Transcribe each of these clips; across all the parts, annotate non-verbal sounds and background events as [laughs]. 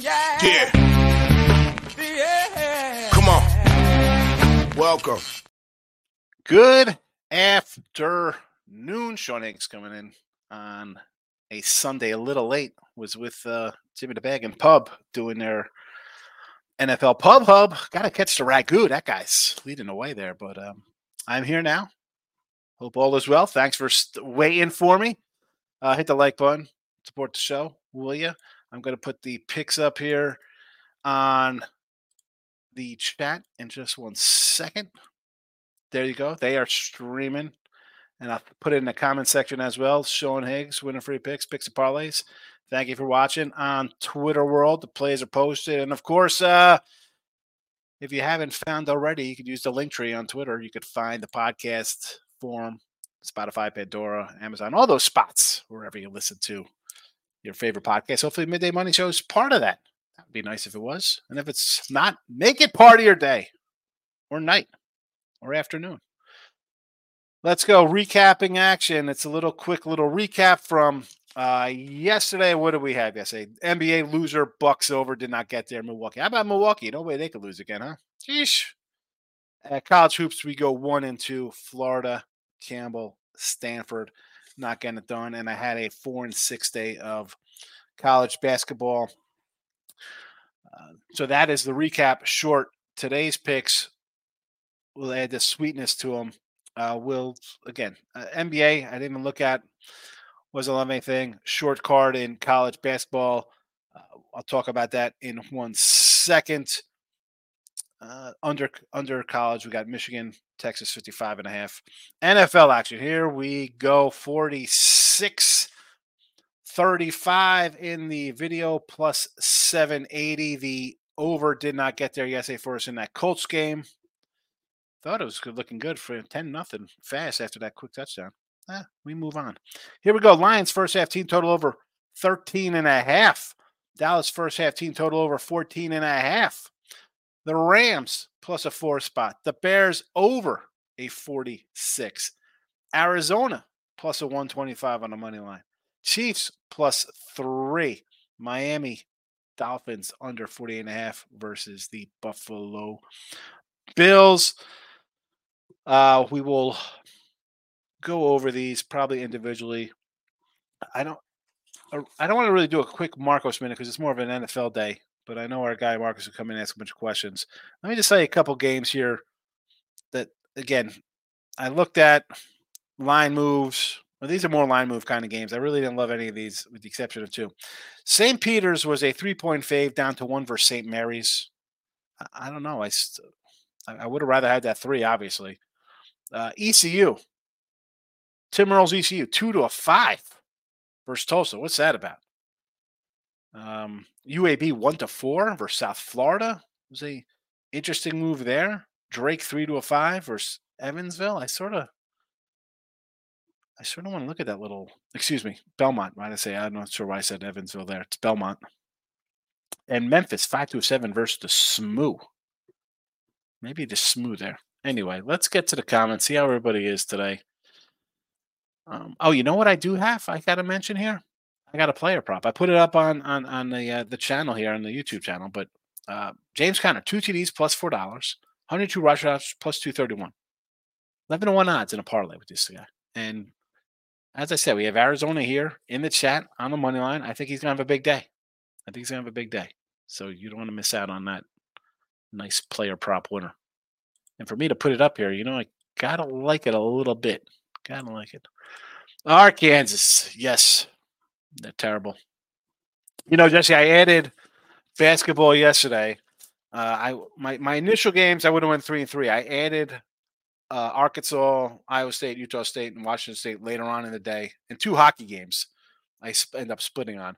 Yeah. Yeah. Come on. Welcome. Good afternoon. Sean Higgs coming in on a Sunday, a little late. Was with uh, Jimmy the Bag and Pub doing their NFL Pub Hub. Got to catch the ragu. That guy's leading the way there. But um, I'm here now. Hope all is well. Thanks for st- waiting for me. Uh, hit the like button. Support the show, will you? I'm going to put the picks up here on the chat in just one second. There you go. They are streaming. And I'll put it in the comment section as well. Sean Higgs, Winning Free Picks, picks and parlays. Thank you for watching on Twitter World. The plays are posted. And of course, uh, if you haven't found already, you could use the link tree on Twitter. You could find the podcast form, Spotify, Pandora, Amazon, all those spots, wherever you listen to your favorite podcast. Hopefully, Midday Money Show is part of that. That would be nice if it was. And if it's not, make it part of your day or night or afternoon. Let's go. Recapping action. It's a little quick little recap from uh, yesterday. What did we have yesterday? NBA loser, Bucks over, did not get there. Milwaukee. How about Milwaukee? No way they could lose again, huh? Sheesh. At college hoops, we go one and two. Florida, Campbell, Stanford, not getting it done. And I had a four and six day of college basketball. Uh, so that is the recap. Short. Today's picks will add the sweetness to them. Uh, will again uh, NBA. I didn't even look at. Wasn't love anything. Short card in college basketball. Uh, I'll talk about that in one second. Uh, under under college, we got Michigan, Texas 55 and a half. NFL action. Here we go. 46 35 in the video plus 780. The over did not get there yesterday for us in that Colts game. Thought it was good, looking good for 10 nothing fast after that quick touchdown. Eh, we move on. Here we go. Lions first half team total over 13 and a half. Dallas first half team total over 14 and a half. The Rams plus a four spot. The Bears over a 46. Arizona plus a 125 on the money line. Chiefs plus three. Miami Dolphins under 48 and a half versus the Buffalo Bills. Uh, we will go over these probably individually. I don't I don't want to really do a quick Marcos minute because it's more of an NFL day, but I know our guy Marcus will come in and ask a bunch of questions. Let me just say a couple games here that again I looked at line moves. Well, these are more line move kind of games. I really didn't love any of these, with the exception of two. St. Peter's was a three point fave down to one versus St. Mary's. I, I don't know. I st- I would have rather had that three, obviously. Uh, ECU, Tim Earl's ECU, two to a five versus Tulsa. What's that about? Um, UAB one to four versus South Florida was a interesting move there. Drake three to a five versus Evansville. I sort of, I sort of want to look at that little. Excuse me, Belmont. Why did I say? I'm not sure why I said Evansville there. It's Belmont. And Memphis five to a seven versus the SMU. Maybe the SMU there. Anyway, let's get to the comments. See how everybody is today. Um, oh, you know what I do have? I got to mention here. I got a player prop. I put it up on on on the uh, the channel here on the YouTube channel. But uh, James Conner, two TDs plus four dollars, 102 rush outs plus two thirty one. 11 to 1 odds in a parlay with this guy. And as I said, we have Arizona here in the chat on the money line. I think he's going to have a big day. I think he's going to have a big day. So you don't want to miss out on that nice player prop winner. And for me to put it up here, you know, I got to like it a little bit. Got to like it. Arkansas. Yes. They're terrible. You know, Jesse, I added basketball yesterday. Uh, I my, my initial games I would have went three and three. I added uh, Arkansas, Iowa State, Utah State, and Washington State later on in the day, and two hockey games. I sp- end up splitting on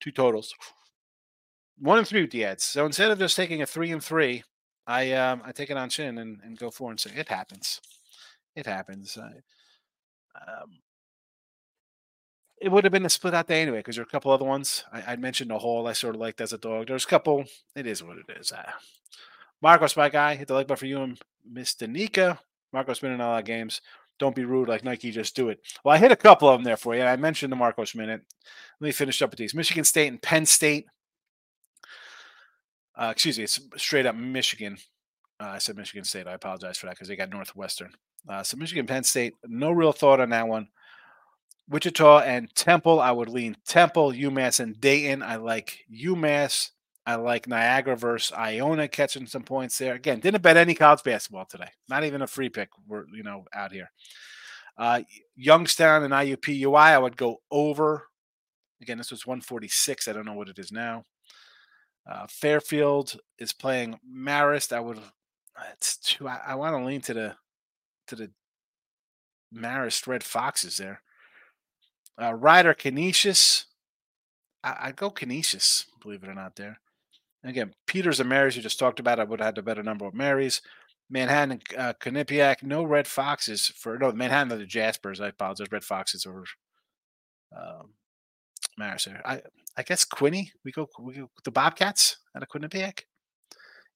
two totals, one and three with the ads. So instead of just taking a three and three, I um, I take it on chin and, and go four and six. It happens. It happens. I, um, it would have been a split out day anyway because there are a couple other ones. I, I mentioned the hole I sort of liked as a dog. There's a couple. It is what it is. Uh, Marcos, my guy, hit the like button for you and Miss Danica. Marcos been in a lot of games. Don't be rude like Nike, just do it. Well, I hit a couple of them there for you. I mentioned the Marcos minute. Let me finish up with these Michigan State and Penn State. Uh, excuse me, it's straight up Michigan. Uh, I said Michigan State. I apologize for that because they got Northwestern. Uh, so Michigan, Penn State, no real thought on that one. Wichita and Temple, I would lean Temple, UMass, and Dayton. I like UMass. I like Niagara versus Iona catching some points there. Again, didn't bet any college basketball today. Not even a free pick. We're you know out here. Uh, Youngstown and IUPUI. I would go over. Again, this was 146. I don't know what it is now. Uh, Fairfield is playing Marist. I would. It's too. I, I want to lean to the to the Marist Red Foxes there. Uh, Rider Canisius. I, would go Canisius, believe it or not. There. again, Peters and Marys, you just talked about. I would have had a better number of Marys. Manhattan, uh, no Red Foxes for no Manhattan. The Jaspers. I apologize. Red Foxes or um, Marist. I I guess Quinny. We go we go the Bobcats out of Quinnipiac.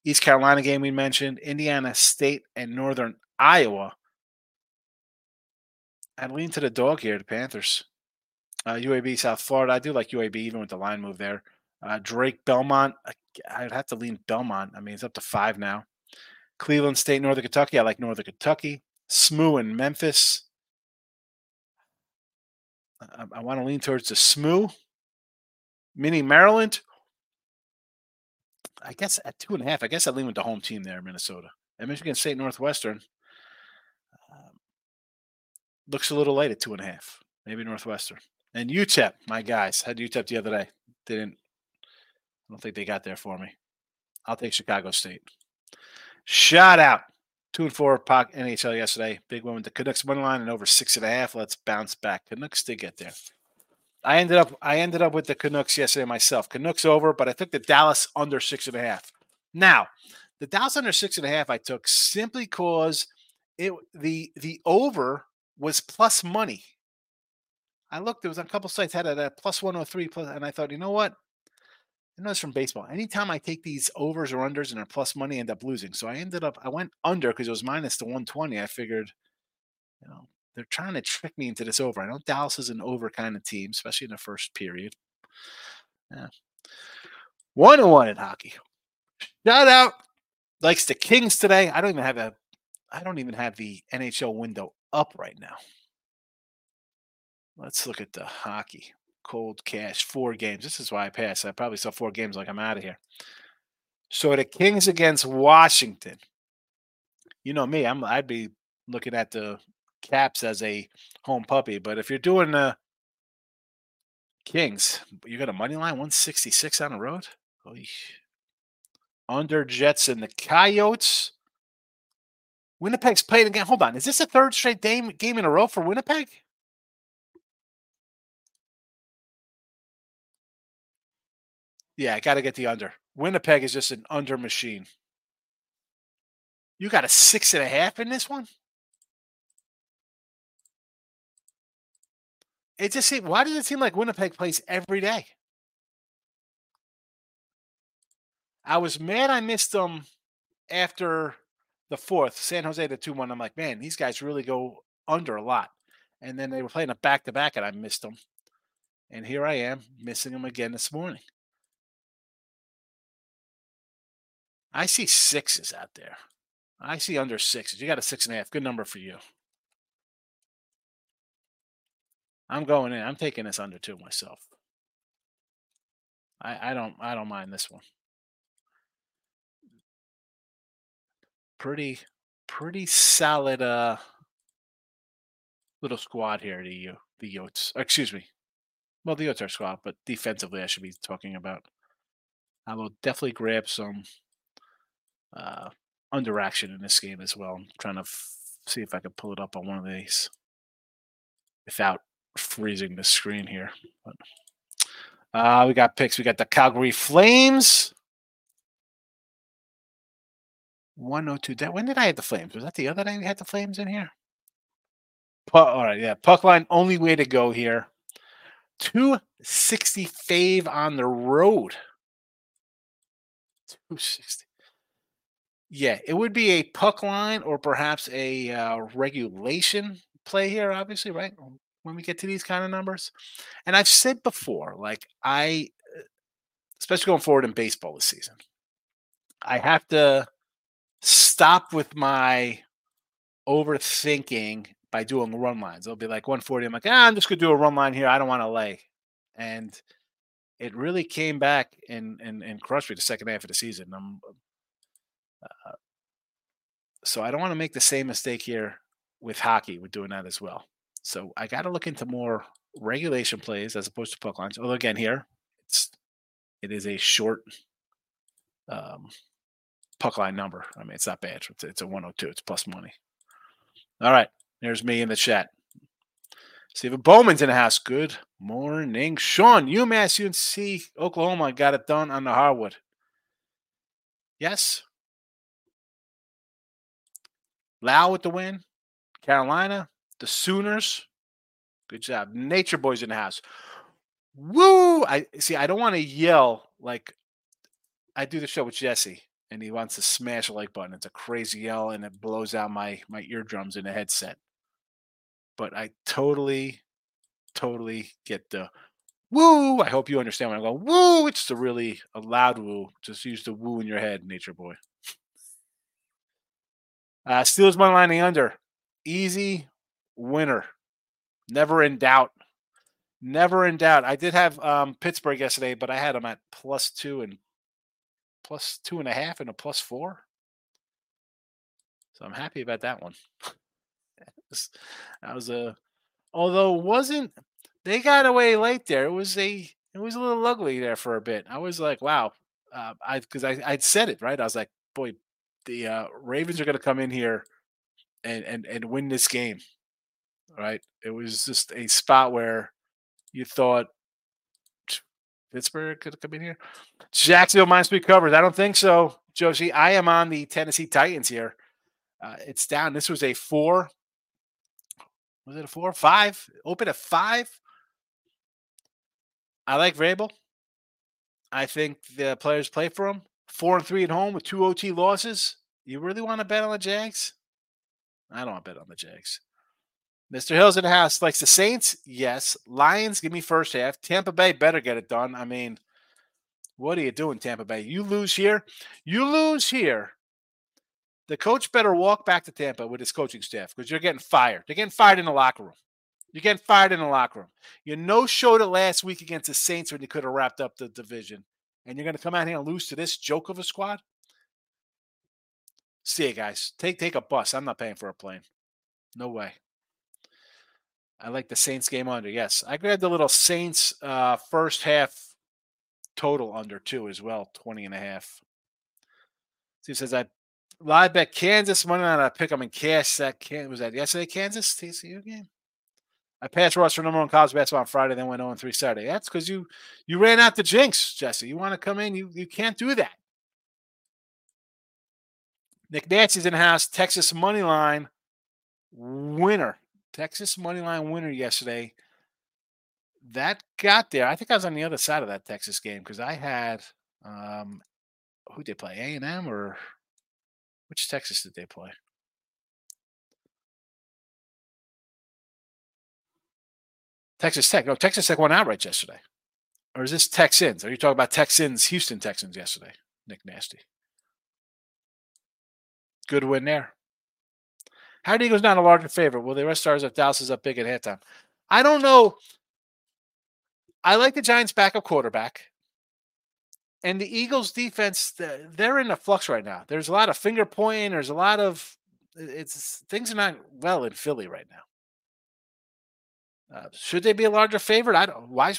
East Carolina game we mentioned. Indiana State and Northern Iowa. I'd lean to the dog here, the Panthers. Uh, UAB South Florida. I do like UAB even with the line move there. Uh, Drake Belmont. I'd have to lean Belmont. I mean, it's up to five now. Cleveland State, Northern Kentucky. I like Northern Kentucky. SMU and Memphis. I, I want to lean towards the SMU. Mini Maryland. I guess at two and a half. I guess I lean with the home team there, Minnesota. And Michigan State Northwestern um, looks a little light at two and a half. Maybe Northwestern. And UTEP, my guys, had UTEP the other day. Didn't. I don't think they got there for me. I'll take Chicago State. Shout out. Two and four Puck NHL yesterday. Big win with the Canucks money line and over six and a half. Let's bounce back. Canucks did get there. I ended up I ended up with the Canucks yesterday myself. Canucks over, but I took the Dallas under six and a half. Now, the Dallas under six and a half I took simply because it the the over was plus money. I looked, there was a couple sites had it at plus 103 plus, and I thought, you know what? I know it's from baseball. Anytime I take these overs or unders and are plus money, I end up losing. So I ended up I went under because it was minus the 120. I figured, you know, they're trying to trick me into this over. I know Dallas is an over kind of team, especially in the first period. Yeah. One and one in hockey. Shout out. Likes the Kings today. I don't even have a I don't even have the NHL window up right now. Let's look at the hockey. Cold cash, four games. This is why I pass. I probably saw four games like I'm out of here. So the Kings against Washington. You know me, I'm I'd be looking at the Caps as a home puppy. But if you're doing the Kings, you got a money line 166 on the road. Oy. Under Jets and the Coyotes. Winnipeg's played again. Hold on. Is this a third straight game, game in a row for Winnipeg? Yeah, I got to get the under. Winnipeg is just an under machine. You got a six and a half in this one? It just seems, why does it seem like Winnipeg plays every day? I was mad I missed them after the fourth, San Jose the 2 1. I'm like, man, these guys really go under a lot. And then they were playing a back to back, and I missed them. And here I am missing them again this morning. I see sixes out there. I see under sixes. You got a six and a half. Good number for you. I'm going in. I'm taking this under two myself. I, I don't I don't mind this one. Pretty pretty solid uh little squad here, the the Yotes. Excuse me. Well, the Yotes are squad, but defensively I should be talking about. I will definitely grab some uh, under action in this game as well. I'm trying to see if I can pull it up on one of these without freezing the screen here. But, uh, we got picks. We got the Calgary Flames. 102. That when did I have the Flames? Was that the other day we had the Flames in here? Puck, all right, yeah. Puck line, only way to go here. 260 fave on the road. 260. Yeah, it would be a puck line or perhaps a uh, regulation play here, obviously, right? when we get to these kind of numbers. And I've said before, like I, uh, especially going forward in baseball this season, I have to stop with my overthinking by doing run lines. It'll be like 140. I'm like, ah, I'm just gonna do a run line here. I don't want to lay. And it really came back and and and crushed me the second half of the season. I'm, uh, so I don't want to make the same mistake here with hockey with doing that as well. So I got to look into more regulation plays as opposed to puck lines. Although again, here it's it is a short um, puck line number. I mean, it's not bad. It's, it's a 102. It's plus money. All right, there's me in the chat. Stephen Bowman's in the house. Good morning, Sean. UMass UNC Oklahoma got it done on the hardwood. Yes. Lau with the win. Carolina, the Sooners. Good job. Nature Boys in the house. Woo! I see. I don't want to yell like I do the show with Jesse, and he wants to smash a like button. It's a crazy yell, and it blows out my my eardrums in the headset. But I totally, totally get the woo. I hope you understand when I go woo. It's a really a loud woo. Just use the woo in your head, Nature Boy. Uh, Steelers money line under. Easy winner. Never in doubt. Never in doubt. I did have um, Pittsburgh yesterday, but I had them at plus two and plus two and a half and a plus four. So I'm happy about that one. [laughs] that was a, although wasn't they got away late there. It was a it was a little ugly there for a bit. I was like, wow, uh, I because I I'd said it right. I was like, boy, the uh, Ravens are going to come in here and and and win this game. Right? It was just a spot where you thought Pittsburgh could come in here. Jacksonville minus three covers. I don't think so, Josie. I am on the Tennessee Titans here. Uh, it's down. This was a four. Was it a four? Five. Open at five. I like Vrabel. I think the players play for him. Four and three at home with two OT losses. You really want to bet on the Jags? I don't want to bet on the Jags. Mr. Hills in the house likes the Saints. Yes. Lions, give me first half. Tampa Bay better get it done. I mean, what are you doing, Tampa Bay? You lose here. You lose here. The coach better walk back to Tampa with his coaching staff because you're getting fired. They're getting fired in the locker room. You're getting fired in the locker room. You no showed it last week against the Saints when you could have wrapped up the division. And you're going to come out here and lose to this joke of a squad? See you guys. Take take a bus. I'm not paying for a plane. No way. I like the Saints game under. Yes, I grabbed the little Saints uh, first half total under too as well, 20 and a half. So he says I live bet Kansas money on I pick them in cash. That can was that yesterday Kansas TCU game. I passed Ross for number one college basketball on Friday, then went on 3 Saturday. That's because you you ran out the jinx, Jesse. You want to come in, you you can't do that. Nick Nancy's in house. Texas money line winner. Texas money line winner yesterday. That got there. I think I was on the other side of that Texas game because I had um, who did they play? A and M or which Texas did they play? Texas Tech. No, Texas Tech won outright yesterday. Or is this Texans? Are you talking about Texans, Houston Texans yesterday? Nick Nasty. Good win there. How do Eagles not a larger favorite? Will the rest stars if Dallas is up big at halftime? I don't know. I like the Giants' backup quarterback. And the Eagles' defense, they're in a flux right now. There's a lot of finger pointing. There's a lot of it's things are not well in Philly right now. Uh, should they be a larger favorite? I don't. Why?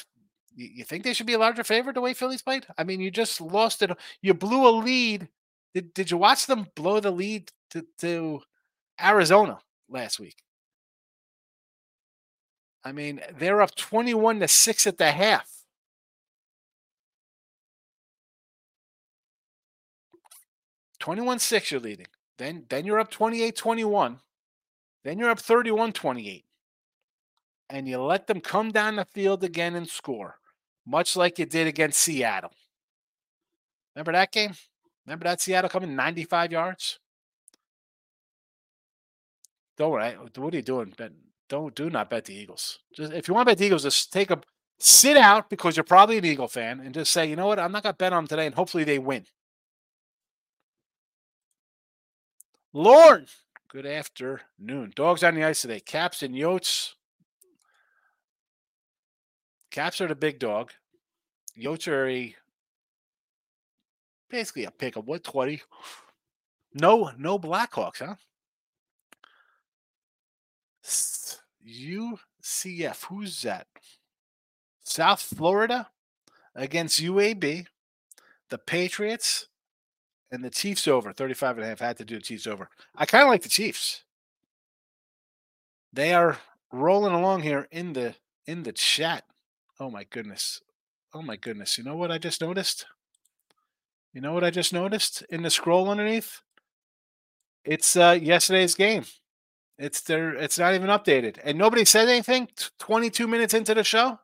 You think they should be a larger favorite the way Philly's played? I mean, you just lost it. You blew a lead. Did, did you watch them blow the lead to, to Arizona last week. I mean, they're up 21 to 6 at the half. Twenty-one six, you're leading. Then, then you're up 28-21. Then you're up 31-28. And you let them come down the field again and score, much like you did against Seattle. Remember that game? Remember that Seattle coming 95 yards? Don't worry. What are you doing? Don't do not bet the Eagles. Just if you want to bet the Eagles, just take a sit out because you're probably an Eagle fan and just say, you know what, I'm not gonna bet on them today, and hopefully they win. Lorne, good afternoon. Dogs on the ice today. Caps and Yotes. Caps are the big dog. Yotes basically a pick of what 20. No, no Blackhawks, huh? UCF. Who's that? South Florida against UAB. The Patriots and the Chiefs over 35 and a half had to do the Chiefs over. I kind of like the Chiefs. They are rolling along here in the in the chat. Oh my goodness. Oh my goodness. You know what I just noticed? You know what I just noticed in the scroll underneath? It's uh yesterday's game. It's there it's not even updated. And nobody said anything 22 minutes into the show?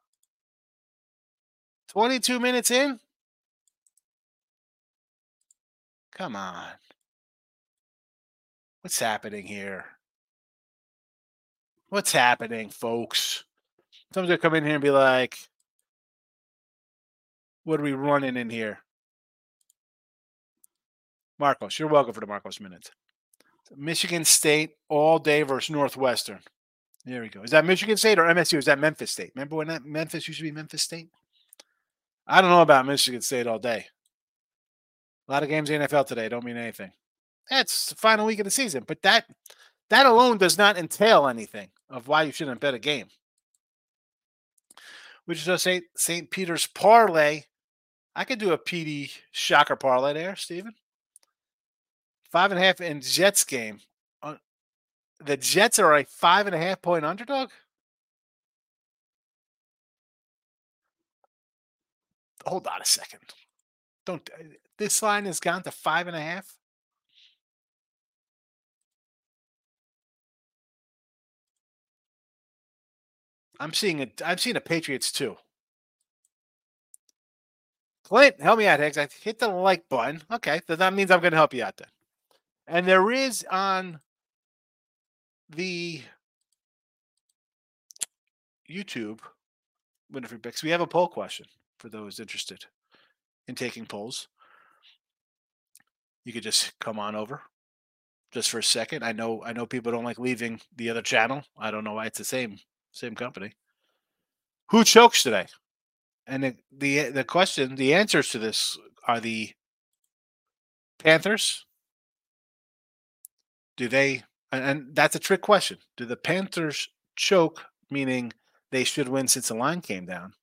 22 minutes in? Come on. What's happening here? What's happening, folks? Someone's gonna come in here and be like, what are we running in here? Marcos, you're welcome for the Marcos minute. Michigan State all day versus Northwestern. There we go. Is that Michigan State or MSU? Is that Memphis State? Remember when that Memphis used to be Memphis State? I don't know about Michigan State all day. A lot of games in the NFL today don't mean anything. That's the final week of the season, but that that alone does not entail anything of why you shouldn't bet a game. Which is say St. Peter's parlay. I could do a PD shocker parlay there, Steven. Five and a half in Jets game. Uh, the Jets are a five and a half point underdog. Hold on a second. Don't uh, this line has gone to five and a half. I'm seeing it. I'm seeing the Patriots too. Clint, help me out, Higgs. I hit the like button. Okay, so that means I'm going to help you out then. And there is on the YouTube Winning Free Picks, we have a poll question for those interested in taking polls you could just come on over just for a second. I know I know people don't like leaving the other channel. I don't know why it's the same same company. Who chokes today? And the the, the question, the answers to this are the Panthers. Do they and, and that's a trick question. Do the Panthers choke meaning they should win since the line came down?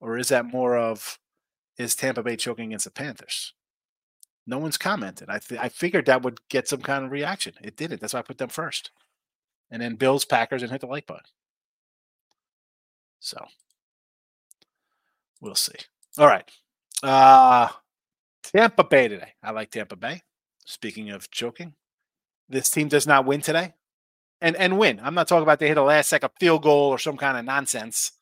Or is that more of is Tampa Bay choking against the Panthers? No one's commented. I th- I figured that would get some kind of reaction. It didn't. That's why I put them first. And then Bills, Packers, and hit the like button. So we'll see. All right. Uh Tampa Bay today. I like Tampa Bay. Speaking of choking, this team does not win today. And and win. I'm not talking about they hit a last second field goal or some kind of nonsense.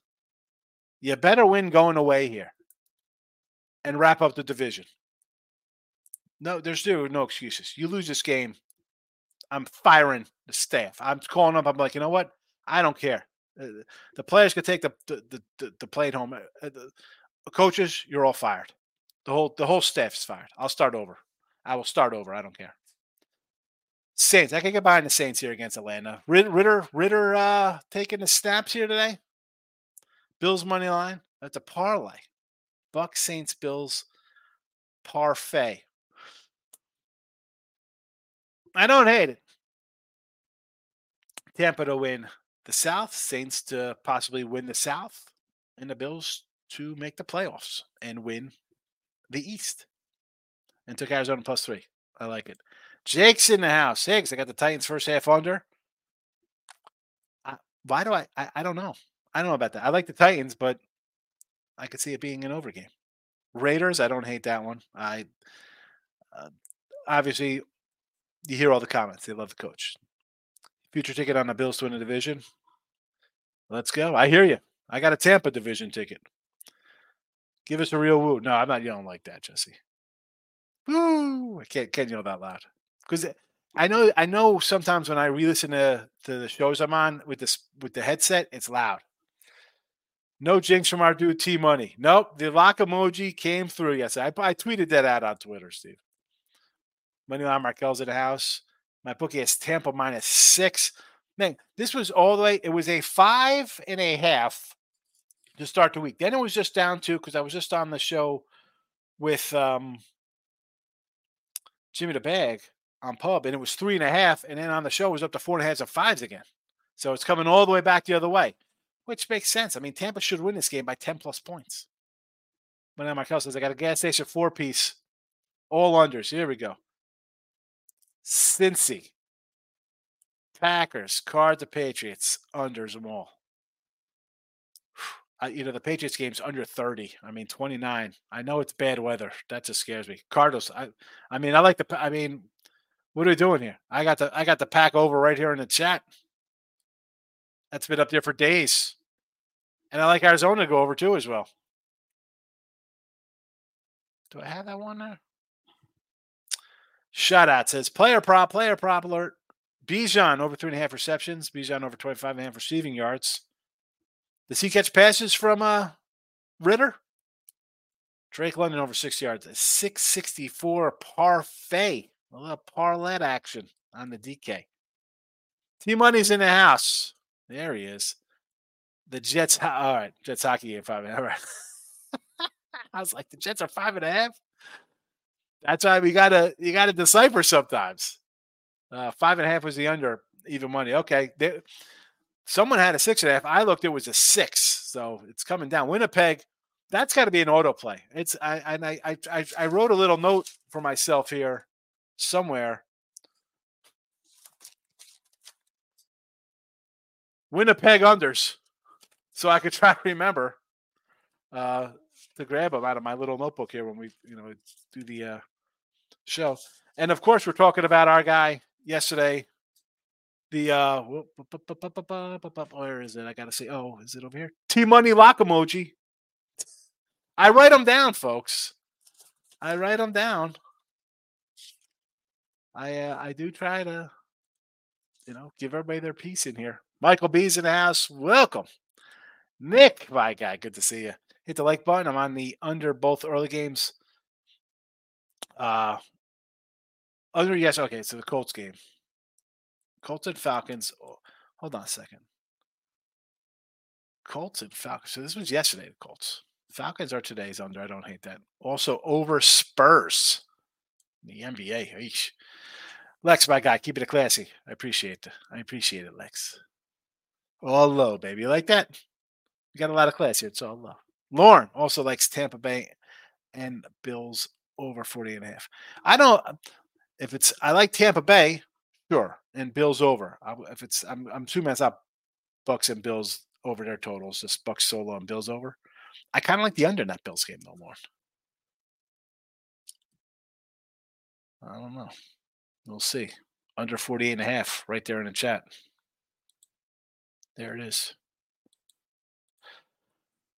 You better win going away here and wrap up the division. No, there's no, no excuses. You lose this game, I'm firing the staff. I'm calling up. I'm like, you know what? I don't care. Uh, the players could take the the the, the plate home. Uh, the coaches, you're all fired. The whole the whole staff's fired. I'll start over. I will start over. I don't care. Saints. I can get behind the Saints here against Atlanta. Ridder Ridder uh, taking the snaps here today. Bills money line. That's a parlay. Buck Saints Bills parfait. I don't hate it. Tampa to win the South, Saints to possibly win the South, and the Bills to make the playoffs and win the East. And took Arizona plus three. I like it. Jake's in the house. Higgs, I got the Titans first half under. I, why do I, I? I don't know. I don't know about that. I like the Titans, but I could see it being an over game. Raiders, I don't hate that one. I uh, obviously you hear all the comments. They love the coach. Future ticket on the Bills to win the division. Let's go. I hear you. I got a Tampa division ticket. Give us a real woo. No, I'm not yelling like that, Jesse. Woo! I can't can't yell that loud because I know I know sometimes when I re-listen to, to the shows I'm on with this with the headset, it's loud. No jinx from our dude T Money. Nope, the lock emoji came through. Yes, I, I tweeted that out on Twitter, Steve. Moneyline Markel's in the house. My bookie has Tampa minus six. Man, this was all the way. It was a five and a half to start the week. Then it was just down to because I was just on the show with um, Jimmy the Bag on pub, and it was three and a half, and then on the show it was up to four and a half and fives again. So it's coming all the way back the other way, which makes sense. I mean, Tampa should win this game by ten plus points. But now Michael says I got a gas station four piece, all unders. Here we go. Cincy, Packers, card the Patriots, unders them all. I, you know, the Patriots game's under 30. I mean, 29. I know it's bad weather. That just scares me. Cardinals. I, I mean, I like the. I mean, what are we doing here? I got the. I got the pack over right here in the chat. That's been up there for days, and I like Arizona to go over too as well. Do I have that one there? Shutout says player prop, player prop alert. Bijan over three and a half receptions. Bijan over 25 and a half receiving yards. Does he catch passes from uh, Ridder? Drake London over six yards. A 664 parfait. A little parlay action on the DK. T Money's in the house. There he is. The Jets. [laughs] All right. Jets hockey game five. All right. [laughs] I was like, the Jets are five and a half. That's why we gotta you gotta decipher sometimes. Uh, five and a half was the under even money. Okay, they, someone had a six and a half. I looked; it was a six, so it's coming down. Winnipeg, that's got to be an auto play. It's I and I I I wrote a little note for myself here somewhere. Winnipeg unders, so I could [laughs] try to remember. Uh, to grab them out of my little notebook here when we, you know, do the uh, show. And of course, we're talking about our guy yesterday. The uh, where is it? I gotta say, oh, is it over here? T Money Lock emoji. I write them down, folks. I write them down. I uh, I do try to, you know, give everybody their piece in here. Michael B's in the house. Welcome, Nick, my guy. Good to see you hit the like button. I'm on the under both early games. Uh Oh, under yes, okay, so the Colts game. Colts and Falcons. Oh, hold on a second. Colts and Falcons. So this was yesterday, the Colts. Falcons are today's under. I don't hate that. Also over Spurs. The NBA. Eesh. Lex, my guy, keep it classy. I appreciate it. I appreciate it, Lex. All low, baby. You like that? We got a lot of class here. It's all low. Lauren also likes Tampa Bay and Bills over 40 and a half. I don't if it's I like Tampa Bay, sure, and Bills over. I, if it's I'm I'm assuming it's not Bucks and Bills over their totals, just Bucks solo and Bills over. I kind of like the under in that Bills game though, Lauren. I don't know. We'll see. Under 48 and a half right there in the chat. There it is.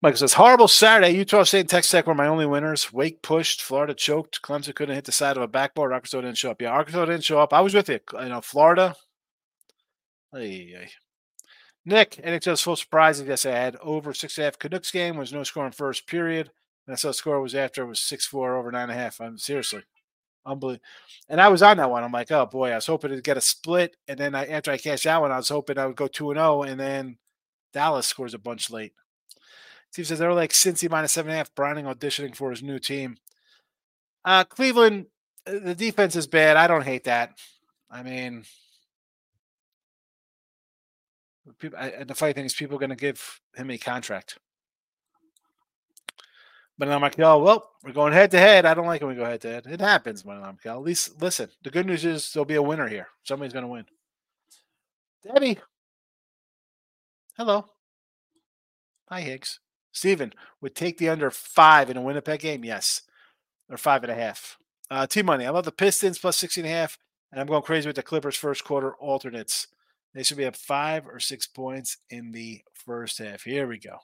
Michael says, horrible Saturday. Utah State and Texas Tech were my only winners. Wake pushed. Florida choked. Clemson couldn't hit the side of a backboard. Arkansas didn't show up. Yeah, Arkansas didn't show up. I was with you. You know, Florida. Hey. Nick, NHL's full surprise. Yes, I had over six and a half. Canucks game was no score in first period. And I saw the score was after it was six four over nine and a half. I'm seriously unbelievable. And I was on that one. I'm like, oh boy, I was hoping to get a split. And then I, after I cashed that one, I was hoping I would go two and zero. Oh, and then Dallas scores a bunch late. Steve says they're like Cincy minus seven and a half. Browning auditioning for his new team. Uh, Cleveland, uh, the defense is bad. I don't hate that. I mean, people, I, the funny thing is, people are going to give him a contract. But I'm like, oh, well, we're going head to head. I don't like when we go head to head. It happens, but I'm like, at least listen. The good news is there'll be a winner here. Somebody's going to win. Debbie, hello. Hi, Higgs. Steven would take the under five in a Winnipeg game. Yes, or five and a half. Uh, T money. I love the Pistons plus 16 and a half, and I'm going crazy with the Clippers first quarter alternates. They should be up five or six points in the first half. Here we go.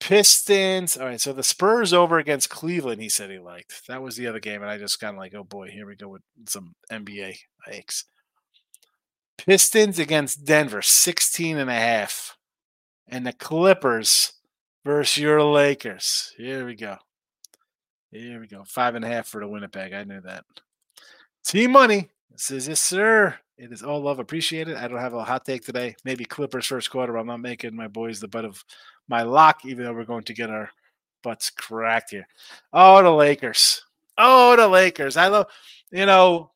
Pistons. All right, so the Spurs over against Cleveland. He said he liked. That was the other game, and I just kind of like, oh boy, here we go with some NBA hikes. Pistons against Denver, 16 and a half and the Clippers versus your Lakers. Here we go. Here we go. Five and a half for the Winnipeg. I knew that. Team money. Says yes, sir. It is all love appreciated. I don't have a hot take today. Maybe Clippers first quarter. I'm not making my boys the butt of my lock, even though we're going to get our butts cracked here. Oh, the Lakers. Oh, the Lakers. I love, you know.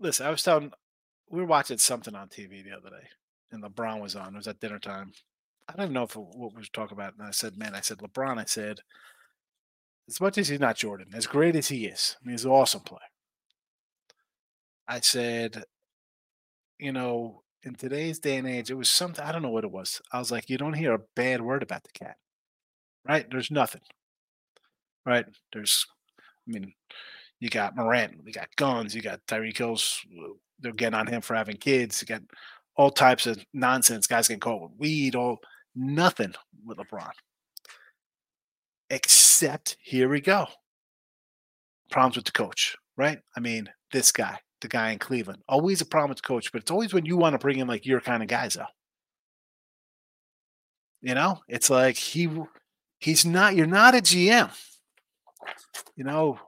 Listen, I was telling, we were watching something on TV the other day, and LeBron was on. It was at dinner time. I don't even know if it, what we were talking about. And I said, man, I said, LeBron, I said, as much as he's not Jordan, as great as he is, I mean, he's an awesome player. I said, you know, in today's day and age, it was something, I don't know what it was. I was like, you don't hear a bad word about the cat, right? There's nothing, right? There's, I mean, you got Morant, we got guns, you got Tyreek Hills, uh, they're getting on him for having kids, you got all types of nonsense, guys getting caught with weed, all nothing with LeBron. Except here we go. Problems with the coach, right? I mean, this guy, the guy in Cleveland, always a problem with coach, but it's always when you want to bring in like your kind of guys, though. You know, it's like he he's not. You're not a GM. You know,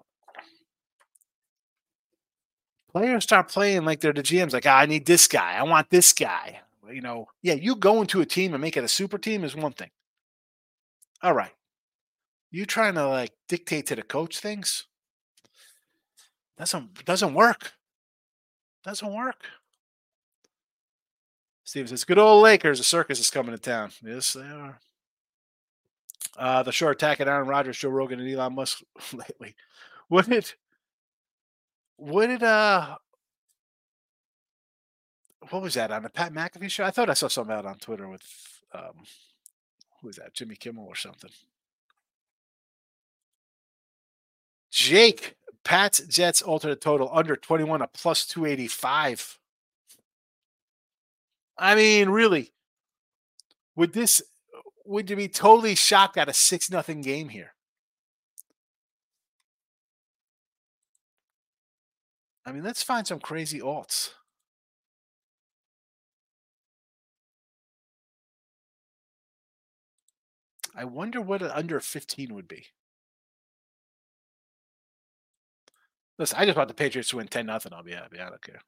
players start playing like they're the GMs. Like, oh, I need this guy. I want this guy. You know, yeah, you go into a team and make it a super team is one thing. All right, you trying to like dictate to the coach things doesn't doesn't work. Doesn't work. Steve says, "Good old Lakers. The circus is coming to town." Yes, they are. Uh, the short attack at Aaron Rodgers, Joe Rogan, and Elon Musk [laughs] lately. What did what did uh what was that on the Pat McAfee show? I thought I saw something out on Twitter with um who was that? Jimmy Kimmel or something. Jake, Pat's Jets alternate total under 21 a plus 285. I mean, really, would this would you be totally shocked at a six nothing game here? I mean, let's find some crazy alts. I wonder what an under 15 would be. Listen, I just want the Patriots to win 10 nothing. I'll be happy. I don't care.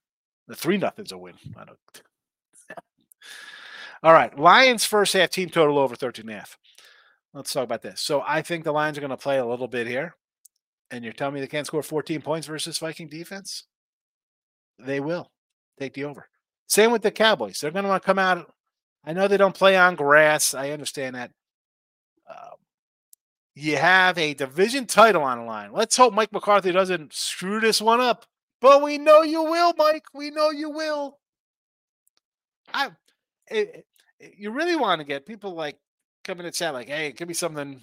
The 3 nothing's a win. I don't. [laughs] All right. Lions first half team total over 13 and a half. Let's talk about this. So I think the Lions are going to play a little bit here. And you're telling me they can't score 14 points versus Viking defense? They will take the over. Same with the Cowboys. They're going to want to come out. I know they don't play on grass. I understand that. Um, you have a division title on the line. Let's hope Mike McCarthy doesn't screw this one up. But we know you will, Mike. We know you will. I, it, it, you really want to get people like coming to chat like, hey, give me something.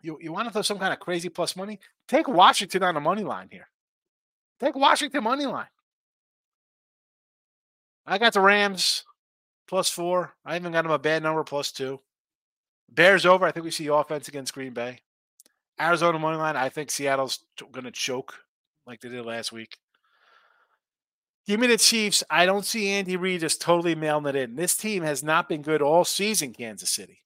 You you want to throw some kind of crazy plus money? Take Washington on the money line here. Take Washington money line. I got the Rams plus four. I even got them a bad number plus two. Bears over. I think we see offense against Green Bay. Arizona money line. I think Seattle's going to choke like they did last week. Give me the Chiefs. I don't see Andy Reid just totally mailing it in. This team has not been good all season, Kansas City.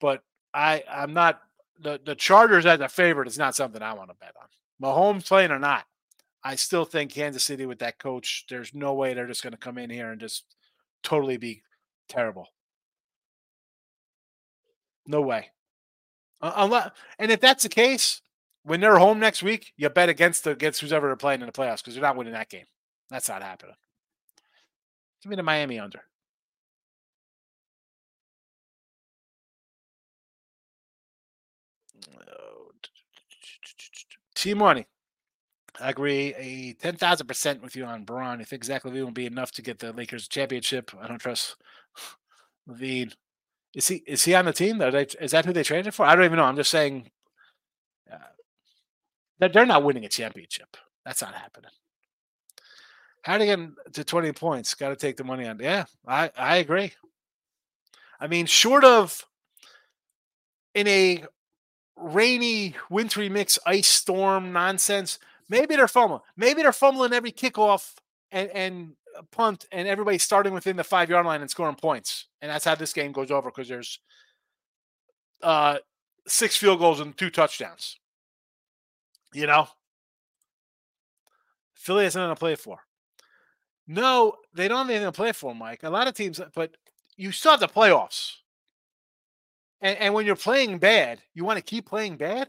But I, I'm not the the Chargers as a favorite is not something I want to bet on. Mahomes playing or not, I still think Kansas City with that coach, there's no way they're just going to come in here and just totally be terrible. No way. Unless, and if that's the case, when they're home next week, you bet against the against who's ever playing in the playoffs because you're not winning that game. That's not happening. Give me the Miami under. T money. I agree a 10,000% with you on Braun. I think Zach LaVine will be enough to get the Lakers championship. I don't trust LaVine. Is he is he on the team? They, is that who they traded for? I don't even know. I'm just saying uh, that they're not winning a championship. That's not happening. How to get to 20 points? Got to take the money on. Yeah, I, I agree. I mean, short of in a rainy, wintry mix, ice storm nonsense, Maybe they're fumbling. Maybe they're fumbling every kickoff and, and punt, and everybody's starting within the five yard line and scoring points. And that's how this game goes over because there's uh, six field goals and two touchdowns. You know, Philly has nothing to play for. No, they don't have anything to play for, Mike. A lot of teams, but you still have the playoffs. And, and when you're playing bad, you want to keep playing bad?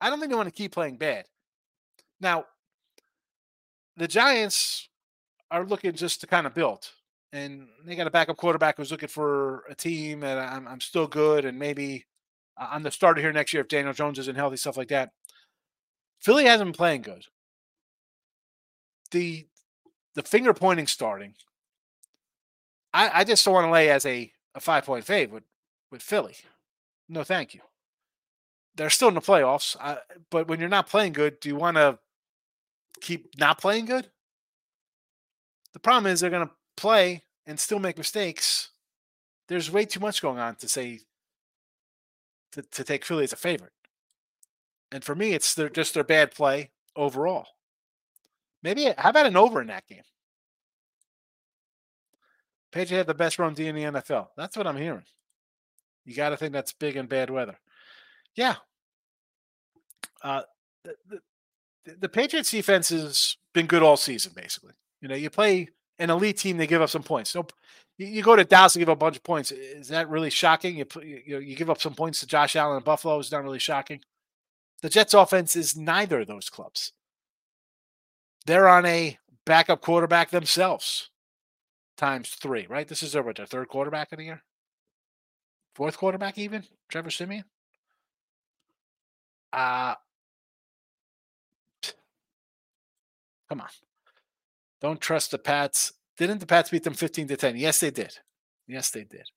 I don't think you want to keep playing bad. Now, the Giants are looking just to kind of build. And they got a backup quarterback who's looking for a team, and I'm, I'm still good. And maybe I'm the starter here next year if Daniel Jones isn't healthy, stuff like that. Philly hasn't been playing good. The the finger pointing starting. I, I just don't want to lay as a, a five point fave with, with Philly. No, thank you. They're still in the playoffs, uh, but when you're not playing good, do you want to keep not playing good? The problem is they're going to play and still make mistakes. There's way too much going on to say to, to take Philly as a favorite. And for me, it's their, just their bad play overall. Maybe how about an over in that game? Patriot had the best run D in the NFL. That's what I'm hearing. You got to think that's big in bad weather. Yeah. Uh, the, the, the Patriots defense has been good all season, basically. You know, you play an elite team, they give up some points. So you, go to Dallas and give up a bunch of points. Is that really shocking? You, you, you give up some points to Josh Allen and Buffalo. Is not really shocking. The Jets offense is neither of those clubs. They're on a backup quarterback themselves times three, right? This is their, third quarterback of the year? Fourth quarterback, even? Trevor Siemian? Uh, come on. Don't trust the Pats. Didn't the Pats beat them 15 to 10? Yes, they did. Yes, they did.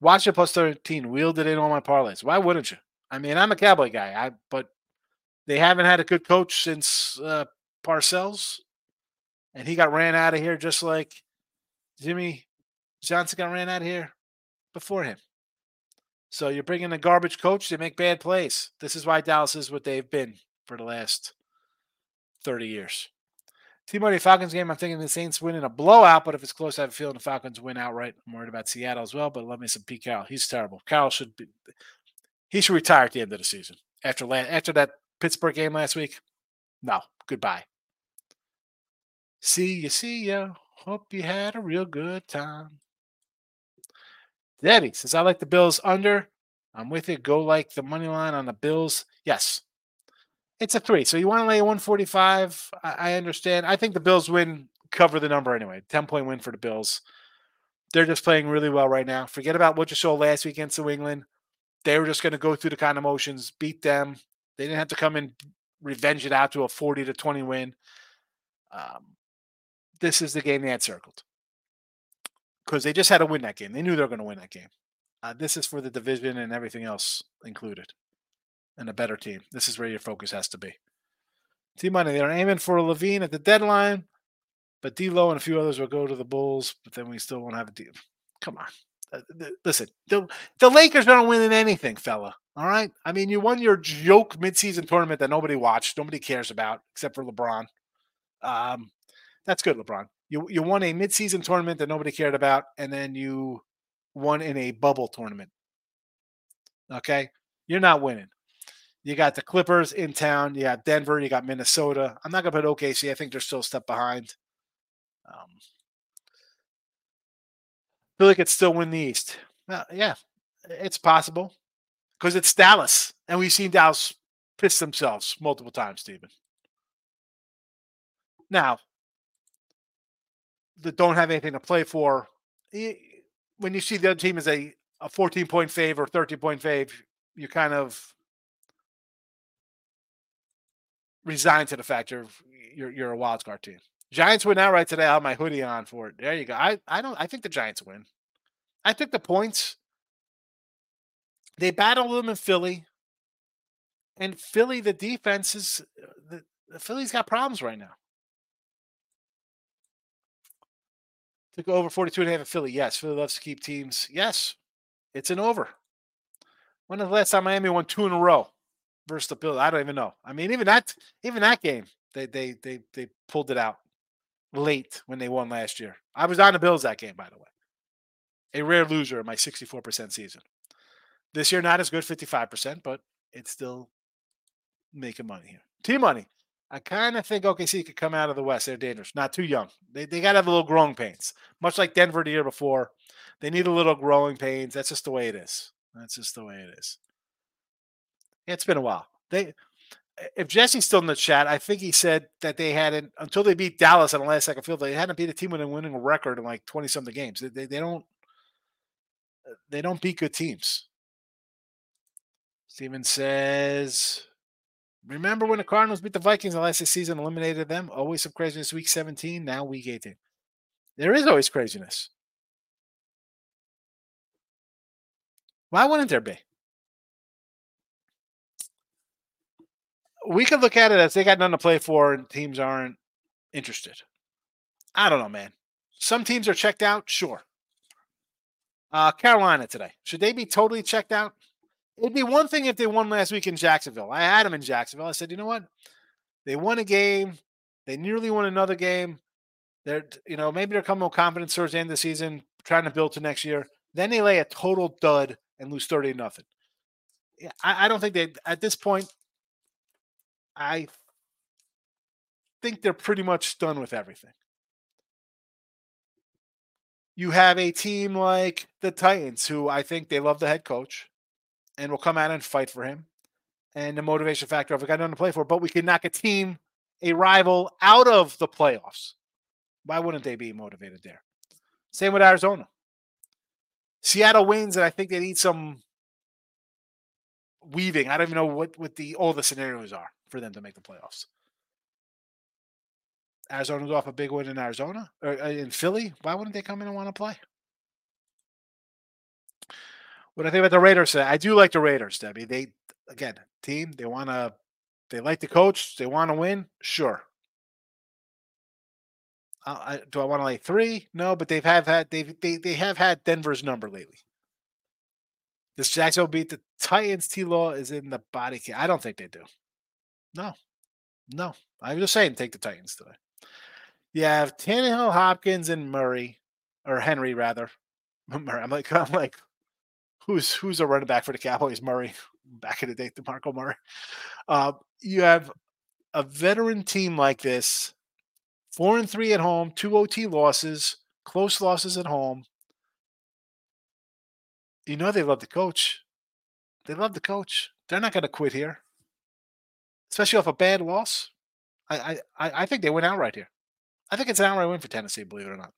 Watch it plus 13. Wheeled it in all my parlays. Why wouldn't you? I mean, I'm a Cowboy guy, I but they haven't had a good coach since uh, Parcells, and he got ran out of here just like Jimmy Johnson got ran out of here before him. So you're bringing a garbage coach to make bad plays. This is why Dallas is what they've been for the last 30 years. T Money Falcons game, I'm thinking the Saints win in a blowout, but if it's close, I have a feeling the Falcons win outright. I'm worried about Seattle as well, but love me some Pete Carroll. He's terrible. Carroll should be he should retire at the end of the season. After la- after that Pittsburgh game last week, no, goodbye. See you, see ya. Hope you had a real good time. Debbie says, I like the Bills under. I'm with it. Go like the money line on the Bills. Yes. It's a three. So you want to lay a 145. I, I understand. I think the Bills win, cover the number anyway. 10 point win for the Bills. They're just playing really well right now. Forget about what you saw last week against New England. They were just going to go through the kind of motions, beat them. They didn't have to come and revenge it out to a 40 to 20 win. Um, this is the game they had circled because they just had to win that game. They knew they were going to win that game. Uh, this is for the division and everything else included, and a better team. This is where your focus has to be. Team money. They're aiming for LaVine at the deadline, but D'Lo and a few others will go to the Bulls. But then we still won't have a deal. Come on, uh, listen. The the Lakers aren't winning anything, fella. All right. I mean, you won your joke midseason tournament that nobody watched, nobody cares about except for LeBron. Um, that's good, LeBron. You you won a midseason tournament that nobody cared about, and then you won in a bubble tournament. Okay, you're not winning. You got the Clippers in town. You got Denver. You got Minnesota. I'm not gonna put OKC. I think they're still a step behind. Um, feel like it's still win the East. Well, yeah, it's possible because it's Dallas, and we've seen Dallas piss themselves multiple times, Stephen. Now, that don't have anything to play for, when you see the other team as a, a 14 point fave or 13 point fave, you kind of resign to the fact you're you're, you're a wild card team. Giants win outright today. I have my hoodie on for it. There you go. I, I don't I think the Giants win. I think the points they battle them in Philly. And Philly, the defense is uh, the, the Philly's got problems right now. To go over 42 and a half in Philly. Yes. Philly loves to keep teams. Yes. It's an over. When was the last time Miami won two in a row versus the Bills? I don't even know. I mean, even that even that game, they they they they pulled it out late when they won last year. I was on the Bills that game, by the way. A rare loser in my 64% season. This year, not as good, 55%, but it's still making money here. Team money. I kind of think OKC could come out of the West. They're dangerous. Not too young. They, they got to have a little growing pains, much like Denver the year before. They need a little growing pains. That's just the way it is. That's just the way it is. It's been a while. They, if Jesse's still in the chat, I think he said that they hadn't until they beat Dallas on the last second field. They hadn't beat a team with a winning record in like twenty something games. They, they, they don't uh, they don't beat good teams. Steven says Remember when the Cardinals beat the Vikings the last season, eliminated them? Always some craziness. Week 17, now week 18. There is always craziness. Why wouldn't there be? We could look at it as they got nothing to play for and teams aren't interested. I don't know, man. Some teams are checked out, sure. Uh, Carolina today. Should they be totally checked out? It'd be one thing if they won last week in Jacksonville. I had them in Jacksonville. I said, you know what? They won a game. They nearly won another game. They're, you know, maybe they're coming with confidence towards the end of the season, trying to build to next year. Then they lay a total dud and lose 30 nothing. I, I don't think they at this point. I think they're pretty much done with everything. You have a team like the Titans, who I think they love the head coach and we'll come out and fight for him. And the motivation factor of we got nothing to play for, but we can knock a team, a rival, out of the playoffs. Why wouldn't they be motivated there? Same with Arizona. Seattle wins, and I think they need some weaving. I don't even know what, what the all the scenarios are for them to make the playoffs. Arizona's off a big win in Arizona or uh, in Philly. Why wouldn't they come in and want to play? What I think about the Raiders, today? I do like the Raiders, Debbie. They again, team, they want to they like the coach, they want to win, sure. Uh, I, do I want to lay three? No, but they've have had they've they they have had Denver's number lately. Does Jacksonville beat the Titans? T Law is in the body I don't think they do. No, no. I'm just saying, take the Titans today. You have Tannehill, Hopkins, and Murray, or Henry rather. [laughs] I'm like, [laughs] I'm like, who's who's a running back for the Cowboys? Murray, back in the day, DeMarco Murray. Uh, you have a veteran team like this, four and three at home, two OT losses, close losses at home. You know they love the coach. They love the coach. They're not going to quit here, especially off a bad loss. I, I I think they went outright here. I think it's an outright win for Tennessee, believe it or not.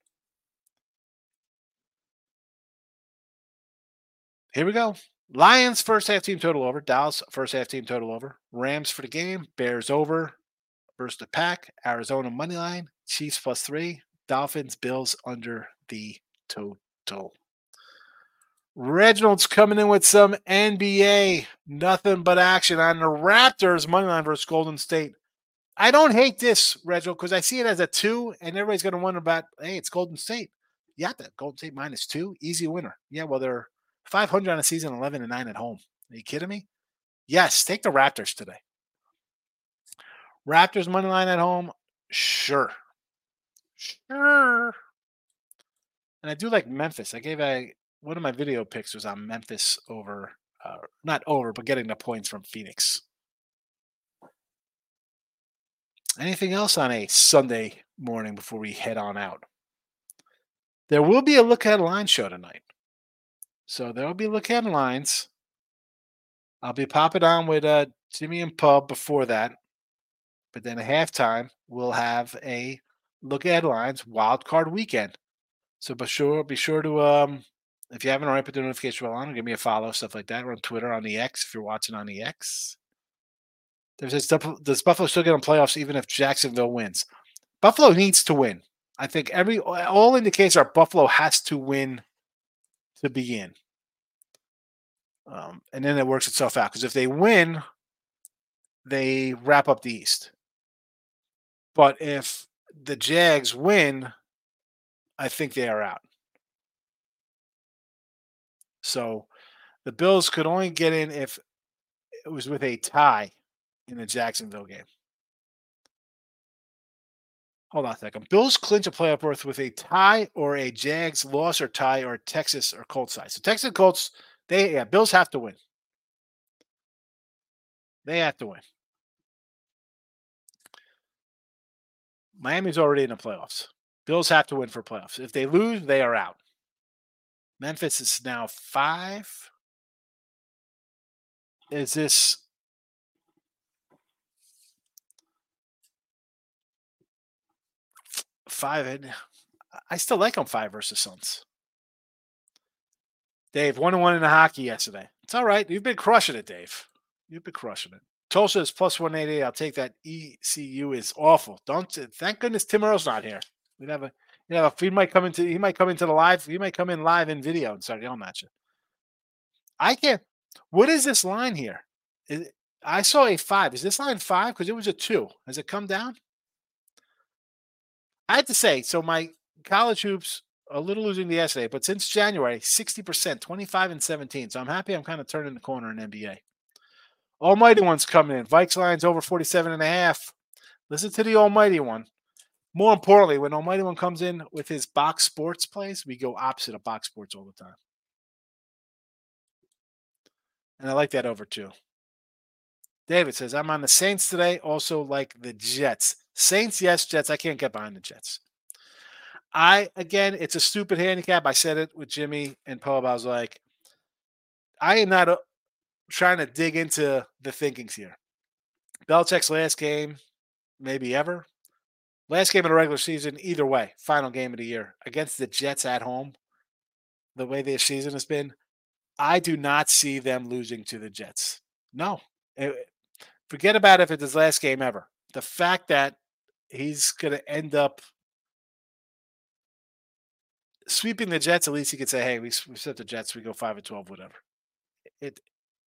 Here we go. Lions first half team total over. Dallas first half team total over. Rams for the game. Bears over. Versus the pack. Arizona money line. Chiefs plus three. Dolphins Bills under the total. Reginald's coming in with some NBA. Nothing but action on the Raptors money line versus Golden State. I don't hate this, Reginald, because I see it as a two, and everybody's going to wonder about, hey, it's Golden State. Yeah, Golden State minus two, easy winner. Yeah, well, they're 500 on a season, 11 and 9 at home. Are you kidding me? Yes, take the Raptors today. Raptors money line at home, sure. Sure. And I do like Memphis. I gave a one of my video picks was on Memphis over, uh, not over, but getting the points from Phoenix. Anything else on a Sunday morning before we head on out? There will be a look at a line show tonight. So there will be look headlines. I'll be popping on with uh, Jimmy and Pub before that. But then at halftime, we'll have a look at headlines wild card weekend. So be sure be sure to um if you haven't already put the notification bell on, give me a follow, stuff like that. We're on Twitter on the X if you're watching on the X. There's does Buffalo still get in playoffs even if Jacksonville wins? Buffalo needs to win. I think every all indications are Buffalo has to win to begin. Um, and then it works itself out because if they win, they wrap up the East. But if the Jags win, I think they are out. So the Bills could only get in if it was with a tie in the Jacksonville game. Hold on a second. Bills clinch a playoff berth with a tie or a Jags loss or tie or Texas or Colts side. So Texas Colts they yeah, Bills have to win. They have to win. Miami's already in the playoffs. Bills have to win for playoffs. If they lose, they are out. Memphis is now five. Is this five? And I still like them five versus Suns. Dave, one one in the hockey yesterday. It's all right. You've been crushing it, Dave. You've been crushing it. Tulsa is plus 180. I'll take that. ECU is awful. Don't thank goodness Tim Earl's not here. We'd have a you know, he might come into he might come into the live, he might come in live in video and start yelling at you. I can't. What is this line here? Is, I saw a five. Is this line five? Because it was a two. Has it come down? I had to say, so my college hoops a little losing the yesterday, but since January, 60%, 25 and 17. So I'm happy I'm kind of turning the corner in NBA. Almighty one's coming in. Vikes lines over 47 and a half. Listen to the almighty one. More importantly, when Almighty One comes in with his box sports plays, we go opposite of box sports all the time. And I like that over too. David says, I'm on the Saints today, also like the Jets. Saints, yes, Jets. I can't get behind the Jets. I, again, it's a stupid handicap. I said it with Jimmy and Poe. I was like, I am not uh, trying to dig into the thinkings here. Belichick's last game, maybe ever. Last game of the regular season, either way, final game of the year against the Jets at home. The way their season has been, I do not see them losing to the Jets. No, it, eh, forget about if it's his last game ever. The fact that he's going to end up sweeping the Jets, at least he could say, "Hey, we, we set the Jets. We go five and twelve, whatever." It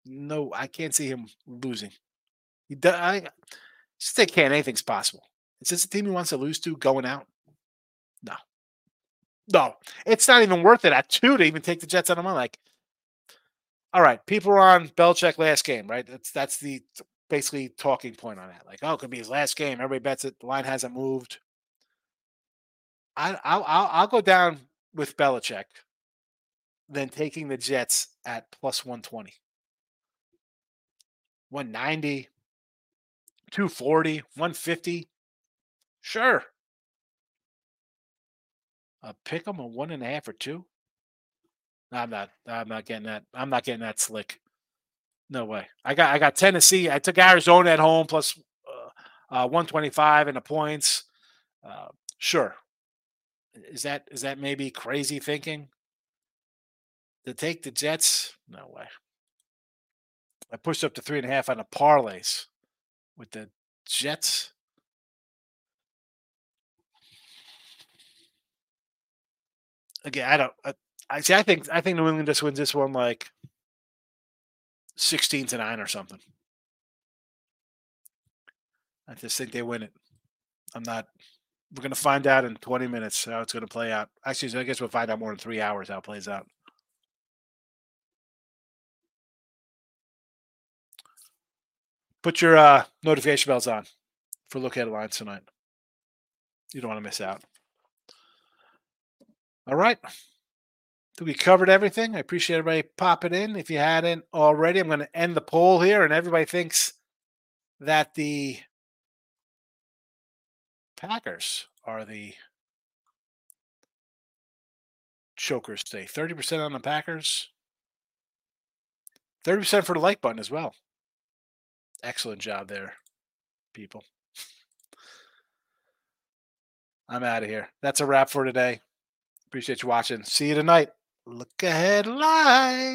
no, I can't see him losing. He, I just think can't. Anything's possible. Is this a team he wants to lose to going out? No. No. It's not even worth it at two to even take the Jets out of my Like, all right, people are on Belichick last game, right? That's that's the basically talking point on that. Like, oh, it could be his last game. Everybody bets it. The line hasn't moved. I, I'll, I'll, I'll go down with Belichick than taking the Jets at plus 120. 190, 240, 150. Sure. A pick them a one and a half or two. I'm not. I'm not getting that. I'm not getting that slick. No way. I got. I got Tennessee. I took Arizona at home plus uh, uh, 125 in the points. Uh, sure. Is that is that maybe crazy thinking? To take the Jets? No way. I pushed up to three and a half on the parlays with the Jets. again, I don't. I, I see. I think I think New England just wins this one like sixteen to nine or something. I just think they win it. I'm not. We're going to find out in 20 minutes how it's going to play out. Actually, I guess we'll find out more in three hours how it plays out. Put your uh, notification bells on for look headlines tonight. You don't want to miss out. All right. we covered everything. I appreciate everybody popping in. If you hadn't already, I'm going to end the poll here, and everybody thinks that the Packers are the chokers today. 30% on the Packers, 30% for the like button as well. Excellent job there, people. I'm out of here. That's a wrap for today. Appreciate you watching. See you tonight. Look ahead live.